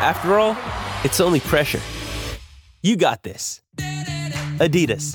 After all, it's only pressure. You got this. Adidas.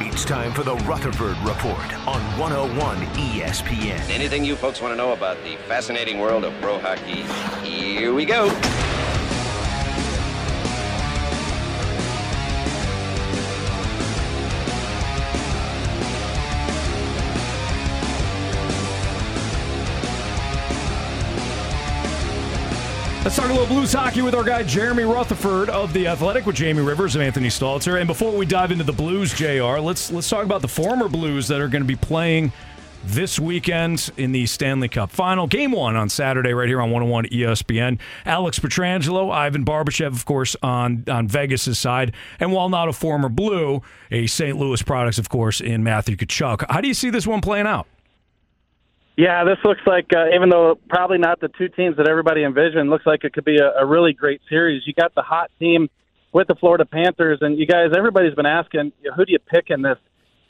It's time for the Rutherford Report on 101 ESPN. Anything you folks want to know about the fascinating world of pro hockey? Here we go. Let's talk a little blues hockey with our guy Jeremy Rutherford of the Athletic with Jamie Rivers and Anthony Stalter. And before we dive into the Blues, Jr., let's let's talk about the former Blues that are going to be playing this weekend in the Stanley Cup Final. Game one on Saturday, right here on 101 ESPN. Alex Pietrangelo, Ivan Barbashev, of course, on on Vegas' side, and while not a former Blue, a St. Louis product, of course, in Matthew Tkachuk. How do you see this one playing out? Yeah, this looks like uh, even though probably not the two teams that everybody envisioned, looks like it could be a, a really great series. You got the hot team with the Florida Panthers, and you guys, everybody's been asking, you know, who do you pick in this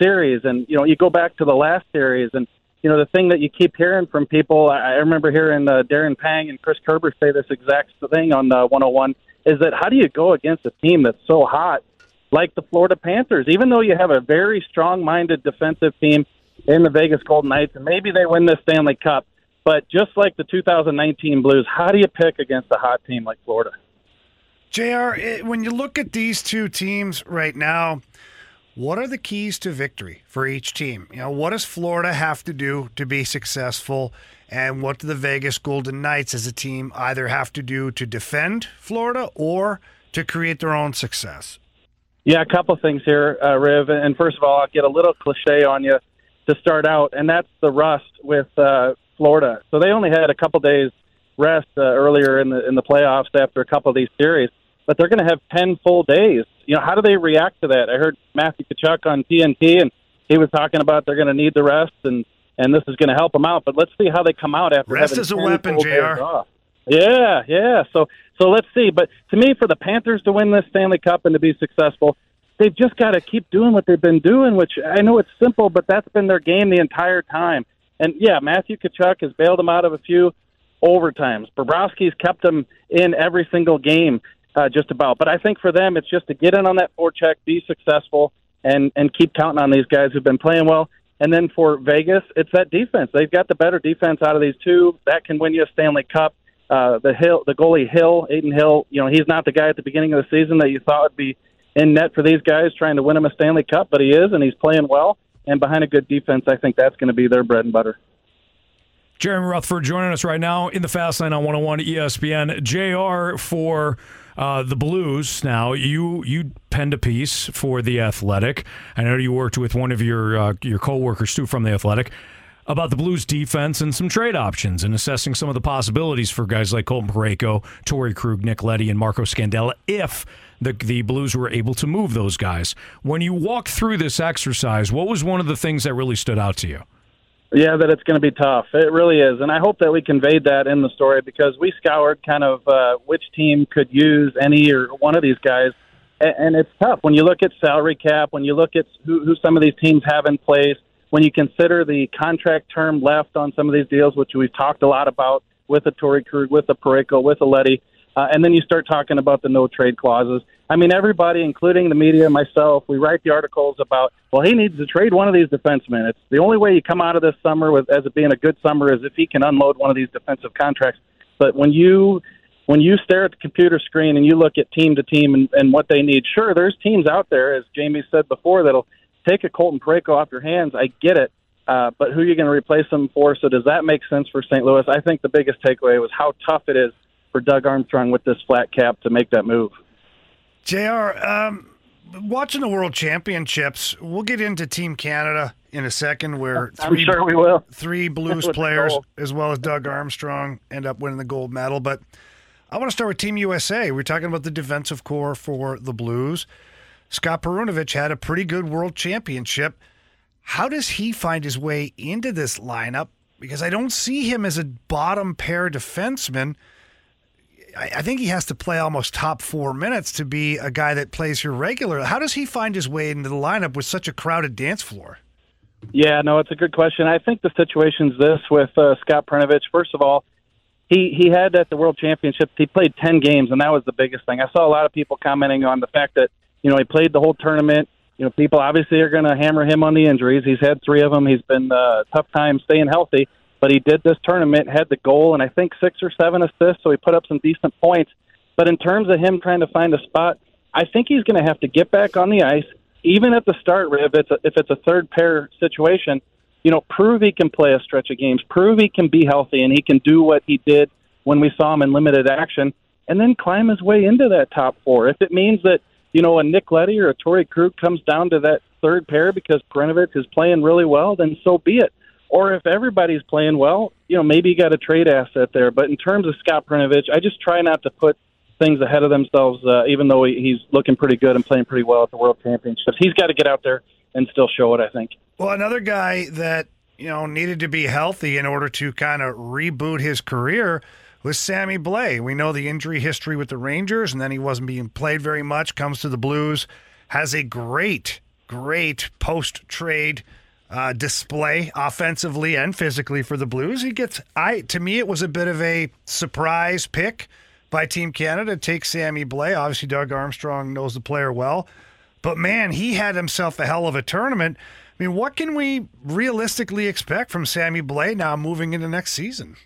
series? And you know, you go back to the last series, and you know, the thing that you keep hearing from people, I, I remember hearing uh, Darren Pang and Chris Kerber say this exact thing on uh, 101, is that how do you go against a team that's so hot like the Florida Panthers? Even though you have a very strong-minded defensive team in the Vegas Golden Knights, and maybe they win the Stanley Cup. But just like the 2019 Blues, how do you pick against a hot team like Florida? JR, it- when you look at these two teams right now, what are the keys to victory for each team? You know, what does Florida have to do to be successful? And what do the Vegas Golden Knights as a team either have to do to defend Florida or to create their own success? Yeah, a couple things here, uh, Riv. And first of all, I'll get a little cliche on you to start out, and that's the rust with uh, Florida. So they only had a couple days rest uh, earlier in the in the playoffs after a couple of these series, but they're going to have ten full days. You know, how do they react to that? I heard Matthew Tkachuk on TNT, and he was talking about they're going to need the rest, and and this is going to help them out. But let's see how they come out after Rest is a weapon, JR. Yeah, yeah. So so let's see. But to me, for the Panthers to win this Stanley Cup and to be successful, they've just got to keep doing what they've been doing. Which I know it's simple, but that's been their game the entire time. And yeah, Matthew Tkachuk has bailed them out of a few overtimes. Bobrovsky's kept them in every single game, uh, just about. But I think for them, it's just to get in on that forecheck, be successful, and and keep counting on these guys who've been playing well. And then for Vegas, it's that defense. They've got the better defense out of these two. That can win you a Stanley Cup. Uh, the Hill, the goalie Hill, Adin Hill. You know, he's not the guy at the beginning of the season that you thought would be in net for these guys trying to win them a Stanley Cup, but he is, and he's playing well. And behind a good defense, I think that's going to be their bread and butter. Jeremy Rutherford joining us right now in the Fast Lane on 101 ESPN. JR for uh, the Blues. Now, you you penned a piece for The Athletic. I know you worked with one of your uh, your co-workers, too, from The Athletic about the Blues defense and some trade options and assessing some of the possibilities for guys like Colton Parayko, Torrey Krug, Nick Leddy, and Marco Scandella if the, the Blues were able to move those guys. When you walk through this exercise, what was one of the things that really stood out to you? Yeah, that it's going to be tough. It really is, and I hope that we conveyed that in the story because we scoured kind of uh, which team could use any or one of these guys, and, and it's tough when you look at salary cap, when you look at who, who some of these teams have in place, when you consider the contract term left on some of these deals, which we've talked a lot about with the Torrey Krug, with the Parayko, with the Leddy, uh, and then you start talking about the no trade clauses. I mean, everybody, including the media, myself, we write the articles about, well, he needs to trade one of these defensemen. It's the only way you come out of this summer with as it being a good summer is if he can unload one of these defensive contracts. But when you when you stare at the computer screen and you look at team to team and, and what they need, sure, there's teams out there, as Jamie said before, that'll take a Colton Parayko off your hands. I get it. Uh, but who are you going to replace him for? So does that make sense for St. Louis? I think the biggest takeaway was how tough it is for Doug Armstrong with this flat cap to make that move. JR, um, watching the World Championships, we'll get into Team Canada in a second, where three, sure we will. three Blues players, as well as Doug Armstrong, end up winning the gold medal. But I want to start with Team USA. We're talking about the defensive corps for the Blues. Scott Perunovich had a pretty good World Championship. How does he find his way into this lineup? Because I don't see him as a bottom pair defenseman. I, I think he has to play almost top four minutes to be a guy that plays here regular. How does he find his way into the lineup with such a crowded dance floor? Yeah, no, it's a good question. I think the situation's this with uh, Scott Perunovich. First of all, he he had at the World Championships. He played ten games, and that was the biggest thing. I saw a lot of people commenting on the fact that you know he played the whole tournament. You know, people obviously are going to hammer him on the injuries. He's had three of them. He's been uh, tough time staying healthy, but he did this tournament, had the goal, and I think six or seven assists. So he put up some decent points. But in terms of him trying to find a spot, I think he's going to have to get back on the ice, even at the start. If it's a, if it's a third pair situation, you know, prove he can play a stretch of games, prove he can be healthy, and he can do what he did when we saw him in limited action, and then climb his way into that top four. If it means that you know a Nick Leddy or a Torrey Krug comes down to that third pair because Perunovich is playing really well, then so be it. Or if everybody's playing well, you know, maybe you got a trade asset there. But in terms of Scott Perunovich, I just try not to put things ahead of themselves, uh, even though he's looking pretty good and playing pretty well at the World Championships. He's got to get out there and still show it, I think. Well, another guy that you know needed to be healthy in order to kind of reboot his career was Sammy Blais. We know the injury history with the Rangers, and then he wasn't being played very much. Comes to the Blues, has a great, great post trade uh, display offensively and physically for the Blues. He gets, I to me, it was a bit of a surprise pick by Team Canada take Sammy Blais. Obviously, Doug Armstrong knows the player well. But man, he had himself a hell of a tournament. I mean, what can we realistically expect from Sammy Blais now moving into next season?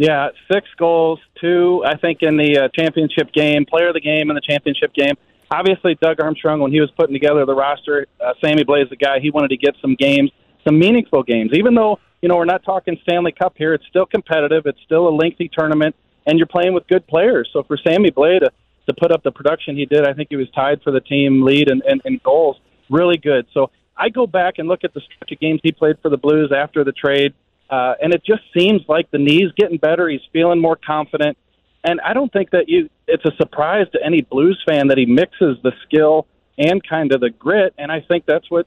Yeah, six goals, two, I think, in the uh, championship game, player of the game in the championship game. Obviously, Doug Armstrong, when he was putting together the roster, uh, Sammy Blaze, the guy, he wanted to get some games, some meaningful games. Even though, you know, we're not talking Stanley Cup here, it's still competitive. It's still a lengthy tournament, and you're playing with good players. So for Sammy Blais to, to put up the production he did, I think he was tied for the team lead in, in, in goals. Really good. So I go back and look at the stretch of games he played for the Blues after the trade. Uh, and it just seems like the knee's getting better. He's feeling more confident, and I don't think that you. It's a surprise to any Blues fan that he mixes the skill and kind of the grit. And I think that's what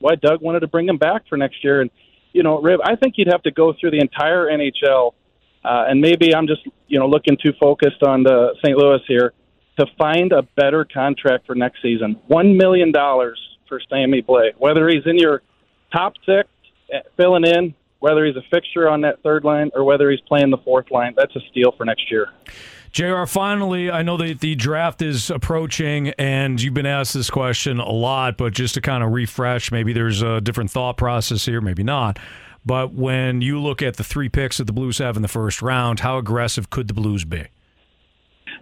why Doug wanted to bring him back for next year. And you know, Riv, I think you'd have to go through the entire NHL, uh, and maybe I'm just you know looking too focused on the St. Louis here to find a better contract for next season. One million dollars for Sammy Blais, whether he's in your top six, eh, filling in whether he's a fixture on that third line or whether he's playing the fourth line, that's a steal for next year. JR, finally, I know that the draft is approaching, and you've been asked this question a lot, but just to kind of refresh, maybe there's a different thought process here, maybe not. But when you look at the three picks that the Blues have in the first round, how aggressive could the Blues be?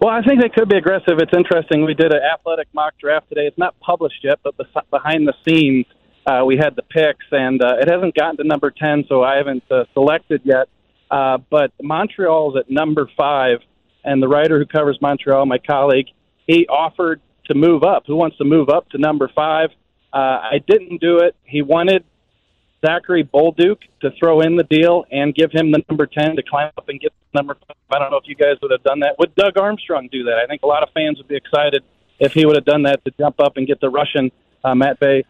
Well, I think they could be aggressive. It's interesting. We did an athletic mock draft today. It's not published yet, but behind the scenes, uh, we had the picks, and uh, it hasn't gotten to number 10, so I haven't uh, selected yet. Uh, but Montreal's at number five, and the writer who covers Montreal, my colleague, he offered to move up. Who wants to move up to number five? Uh, I didn't do it. He wanted Zachary Bolduc to throw in the deal and give him the number 10 to climb up and get number five. I don't know if you guys would have done that. Would Doug Armstrong do that? I think a lot of fans would be excited if he would have done that to jump up and get the Russian uh, Matvei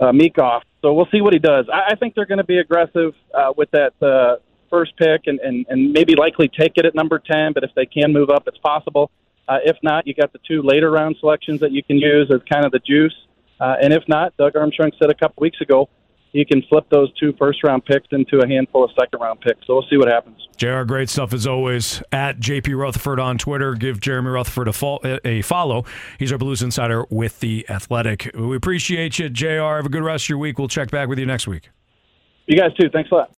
uh, Michkov. So we'll see what he does. I, I think they're going to be aggressive uh, with that uh, first pick and, and, and maybe likely take it at number 10, but if they can move up, it's possible. Uh, if not, you got the two later round selections that you can use as kind of the juice. Uh, and if not, Doug Armstrong said a couple weeks ago, you can flip those two first round picks into a handful of second round picks. So we'll see what happens. JR, great stuff as always. At JP Rutherford on Twitter. Give Jeremy Rutherford a, fo- a follow. He's our Blues Insider with The Athletic. We appreciate you, JR. Have a good rest of your week. We'll check back with you next week. You guys too. Thanks a lot.